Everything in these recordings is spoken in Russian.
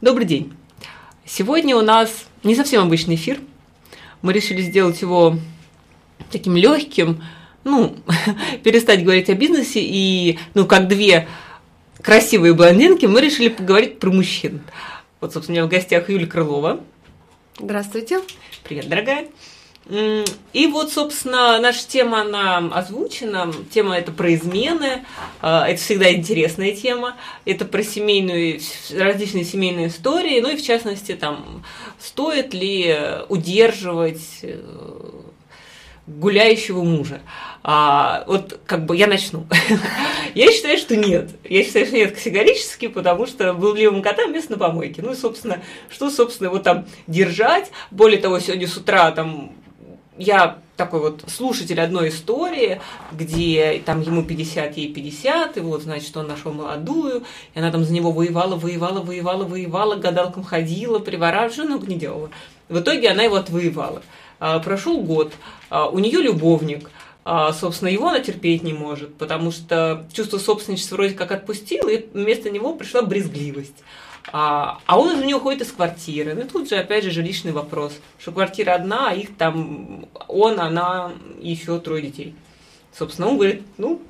Добрый день. Сегодня у нас не совсем обычный эфир. Мы решили сделать его таким легким, ну, перестать говорить о бизнесе и, ну, как две красивые блондинки, мы решили поговорить про мужчин. Вот, собственно, у меня в гостях Юлия Крылова. Здравствуйте. Привет, дорогая. И вот, собственно, наша тема, она озвучена. Тема это про измены. А, это всегда интересная тема. Это про семейную, различные семейные истории. Ну и, в частности, там, стоит ли удерживать э, гуляющего мужа. А, вот как бы я начну. я считаю, что нет. Я считаю, что нет категорически, потому что был блудливым котам место на помойке. Ну и, собственно, что, собственно, его там держать. Более того, сегодня с утра там я такой вот слушатель одной истории, где там ему 50, ей 50, и вот, значит, он нашел молодую, и она там за него воевала, воевала, воевала, воевала, гадалкам ходила, приворачивала, что много не делала. В итоге она его отвоевала. А, прошел год, а, у нее любовник, а, собственно, его она терпеть не может, потому что чувство собственничества вроде как отпустил, и вместо него пришла брезгливость. А, а он из нее уходит из квартиры. Ну, тут же, опять же, жилищный вопрос, что квартира одна, а их там он, она и еще трое детей. Собственно, он говорит, ну,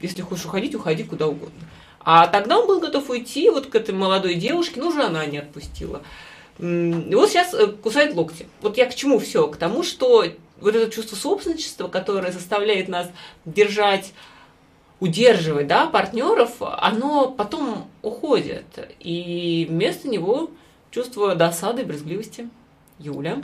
если хочешь уходить, уходи куда угодно. А тогда он был готов уйти вот к этой молодой девушке, но уже она не отпустила. И вот сейчас э, кусает локти. Вот я к чему все? К тому, что вот это чувство собственничества, которое заставляет нас держать удерживать да, партнеров, оно потом уходит. И вместо него чувство досады брезгливости. Юля.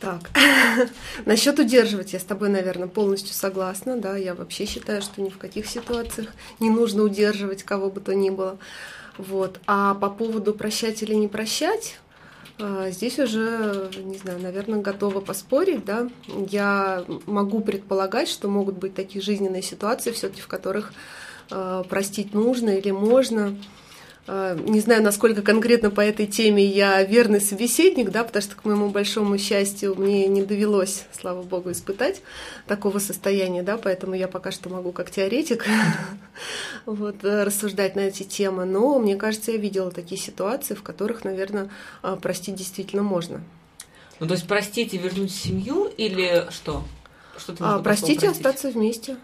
Так, насчет удерживать я с тобой, наверное, полностью согласна. Да, я вообще считаю, что ни в каких ситуациях не нужно удерживать кого бы то ни было. Вот. А по поводу прощать или не прощать, здесь уже, не знаю, наверное, готова поспорить, да. Я могу предполагать, что могут быть такие жизненные ситуации, все-таки в которых а, простить нужно или можно. А, не знаю, насколько конкретно по этой теме я верный собеседник, да, потому что, к моему большому счастью, мне не довелось, слава богу, испытать такого состояния, да, поэтому я пока что могу как теоретик вот, э, рассуждать на эти темы. Но мне кажется, я видела такие ситуации, в которых, наверное, а, простить действительно можно. Ну, то есть простить и вернуть семью или что? Что а, простить и остаться вместе.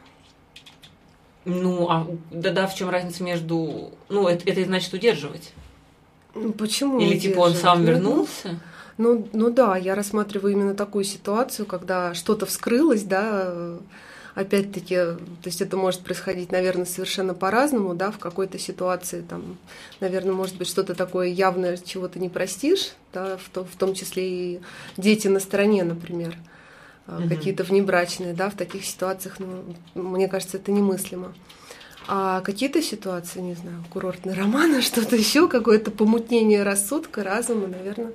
Ну, а да-да, в чем разница между... Ну, это, это значит удерживать. Ну, почему Или типа он сам вернулся? Ну, ну да, я рассматриваю именно такую ситуацию, когда что-то вскрылось, да, опять-таки, то есть это может происходить, наверное, совершенно по-разному, да, в какой-то ситуации, там, наверное, может быть что-то такое явное, чего ты не простишь, да, в, то, в том числе и дети на стороне, например угу. какие-то внебрачные, да, в таких ситуациях, ну, мне кажется, это немыслимо. А какие-то ситуации, не знаю, курортный роман, что-то еще, какое-то помутнение рассудка, разума, наверное,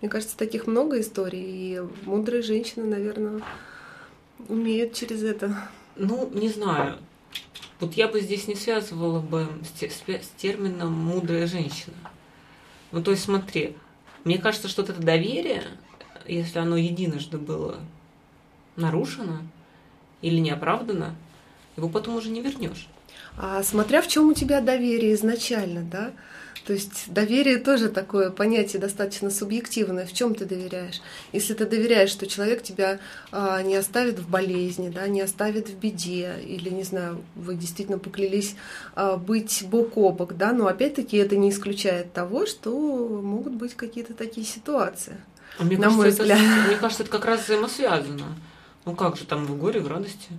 мне кажется, таких много историй, и мудрые женщины, наверное, умеют через это. Ну, не знаю. Вот я бы здесь не связывала бы с термином «мудрая женщина». Ну, то есть, смотри, мне кажется, что вот это доверие, если оно единожды было нарушено или не оправдано, его потом уже не вернешь. А смотря в чем у тебя доверие изначально, да? То есть доверие тоже такое понятие достаточно субъективное. В чем ты доверяешь? Если ты доверяешь, что человек тебя а, не оставит в болезни, да, не оставит в беде, или, не знаю, вы действительно поклялись а, быть бок о бок, да, но опять-таки это не исключает того, что могут быть какие-то такие ситуации. А мне, на кажется, мой взгляд. Это, мне кажется, это как раз взаимосвязано. Ну как же там в горе, в радости.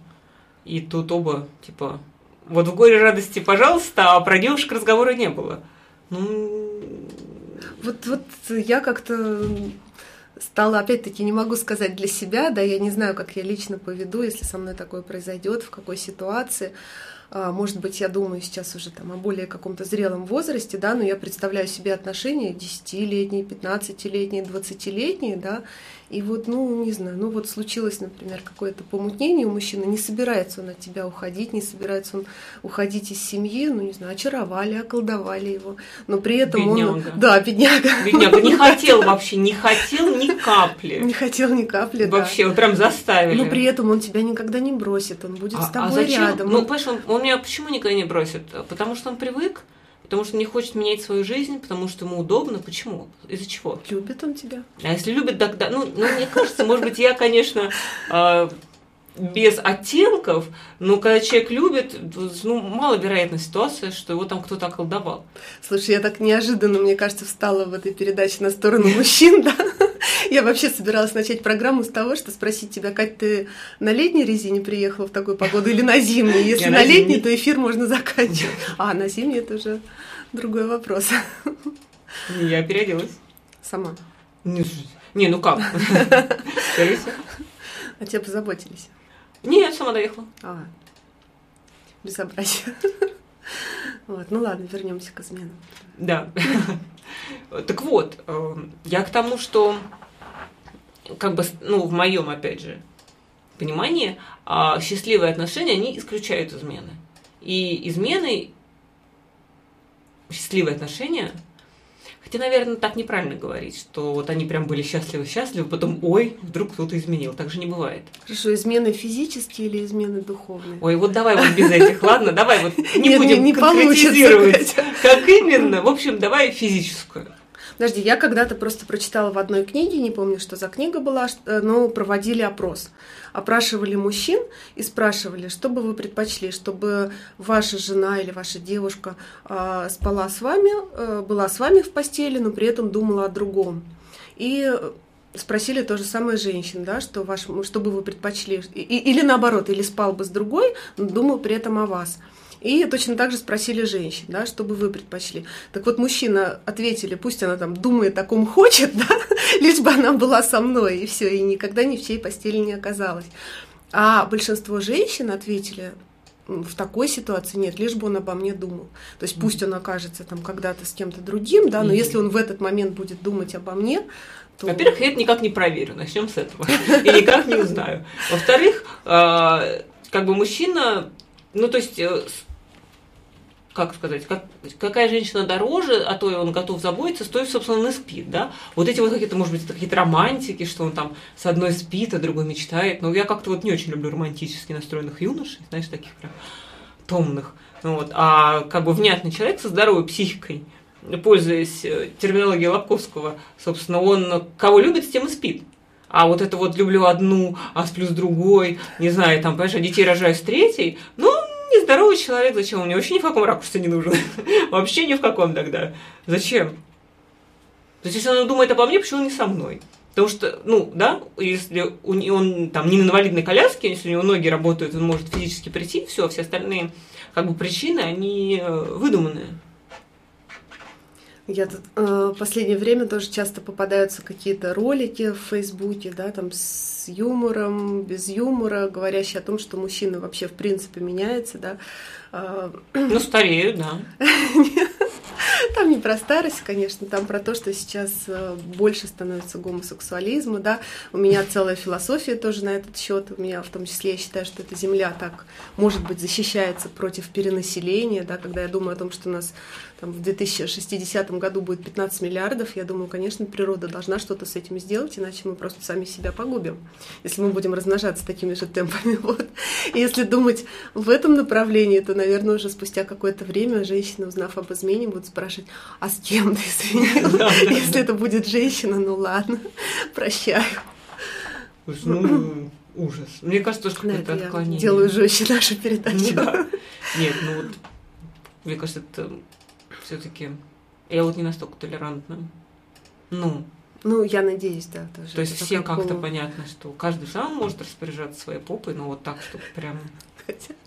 И тут оба, типа, вот в горе радости, пожалуйста, а про девушек разговора не было. Ну... Вот, вот я как-то стала, опять-таки, не могу сказать для себя, да, я не знаю, как я лично поведу, если со мной такое произойдет, в какой ситуации. А, может быть, я думаю сейчас уже там о более каком-то зрелом возрасте, да, но я представляю себе отношения 10-летние, 15-летние, 20-летние, да, и вот, ну, не знаю, ну вот случилось, например, какое-то помутнение у мужчины, не собирается он от тебя уходить, не собирается он уходить из семьи, ну, не знаю, очаровали, околдовали его, но при этом бедняга. он... Да, бедняга. Бедняга, не хотел вообще, не хотел ни капли. Не хотел ни капли, Вообще, вот прям заставили. Но при этом он тебя никогда не бросит, он будет а, с а тобой а зачем? рядом. Ну, понимаешь, он, он меня почему никогда не бросит? Потому что он привык, потому что не хочет менять свою жизнь, потому что ему удобно. Почему? Из-за чего? Любит он тебя. А если любит, тогда... Ну, ну мне кажется, может быть, я, конечно, э, без оттенков, но когда человек любит, ну, маловероятная ситуация, что его там кто-то околдовал. Слушай, я так неожиданно, мне кажется, встала в этой передаче на сторону мужчин, да? Я вообще собиралась начать программу с того, что спросить тебя, Кать, ты на летней резине приехала в такую погоду или на зимней? Если на, на летней, то эфир можно заканчивать. А на зимней это уже другой вопрос. Я переоделась. Сама. Не, не ну как? А тебя позаботились? Нет, сама доехала. А, безобразие. Вот, ну ладно, вернемся к изменам. Да. Так вот, эм, я к тому, что как бы, ну, в моем, опять же, понимании, а, счастливые отношения, они исключают измены. И измены, счастливые отношения – Хотя, наверное, так неправильно говорить, что вот они прям были счастливы-счастливы, потом, ой, вдруг кто-то изменил. Так же не бывает. Хорошо, измены физические или измены духовные? Ой, вот давай вот без этих, ладно? Давай вот не будем конкретизировать, как именно. В общем, давай физическую. Подожди, я когда-то просто прочитала в одной книге, не помню, что за книга была, э, но проводили опрос. Опрашивали мужчин и спрашивали, что бы вы предпочли, чтобы ваша жена или ваша девушка э, спала с вами, э, была с вами в постели, но при этом думала о другом. И спросили то же самое женщин, да, что ваш, что бы вы предпочли, или наоборот, или спал бы с другой, но думал при этом о вас. И точно так же спросили женщин, да, что бы вы предпочли. Так вот, мужчина ответили, пусть она там думает о ком хочет, да, лишь бы она была со мной, и все, и никогда ни в чьей постели не оказалась. А большинство женщин ответили, в такой ситуации нет, лишь бы он обо мне думал. То есть пусть он окажется там когда-то с кем-то другим, да, но если он в этот момент будет думать обо мне, то... Во-первых, я это никак не проверю, начнем с этого. И никак не узнаю. Во-вторых, а, как бы мужчина, ну то есть э, как сказать, как, какая женщина дороже, а то он готов заботиться, с той, собственно, он и спит, да. Вот эти вот какие-то, может быть, какие-то романтики, что он там с одной спит, а другой мечтает. Но я как-то вот не очень люблю романтически настроенных юношей, знаешь, таких прям томных. Вот. А как бы внятный человек со здоровой психикой, пользуясь э, терминологией Лобковского, собственно, он кого любит, с тем и спит. А вот это вот люблю одну, а сплю с другой, не знаю, там, понимаешь, а детей рожаю с третьей, ну, нездоровый человек, зачем? Он мне вообще ни в каком ракурсе не нужен. вообще ни в каком тогда. Зачем? То есть, если он думает обо мне, почему он не со мной? Потому что, ну, да, если он там не на инвалидной коляске, если у него ноги работают, он может физически прийти, все, все остальные как бы причины, они э, выдуманные. Я тут э, последнее время тоже часто попадаются какие-то ролики в Фейсбуке, да, там с юмором, без юмора, говорящие о том, что мужчина вообще в принципе меняется, да. Э, ну, стареют, да. Там не про старость, конечно, там про то, что сейчас э, больше становится гомосексуализма, да. У меня целая философия тоже на этот счет. У меня в том числе я считаю, что эта земля так, может быть, защищается против перенаселения, да, когда я думаю о том, что у нас там, в 2060 году будет 15 миллиардов, я думаю, конечно, природа должна что-то с этим сделать, иначе мы просто сами себя погубим, если мы будем размножаться такими же темпами. Вот. Если думать в этом направлении, то, наверное, уже спустя какое-то время женщины, узнав об измене, будут спрашивать, а с кем ты изменил? Если это будет женщина, ну ладно, прощаю. Ну, ужас. Мне кажется, что какое-то отклонение. Делаю жестче нашу передачу. Нет, ну вот, мне кажется, это все-таки я вот не настолько толерантна. Ну. Ну, я надеюсь, да, тоже. То есть всем как-то понятно, что каждый сам может распоряжаться своей попой, но вот так, чтобы прям...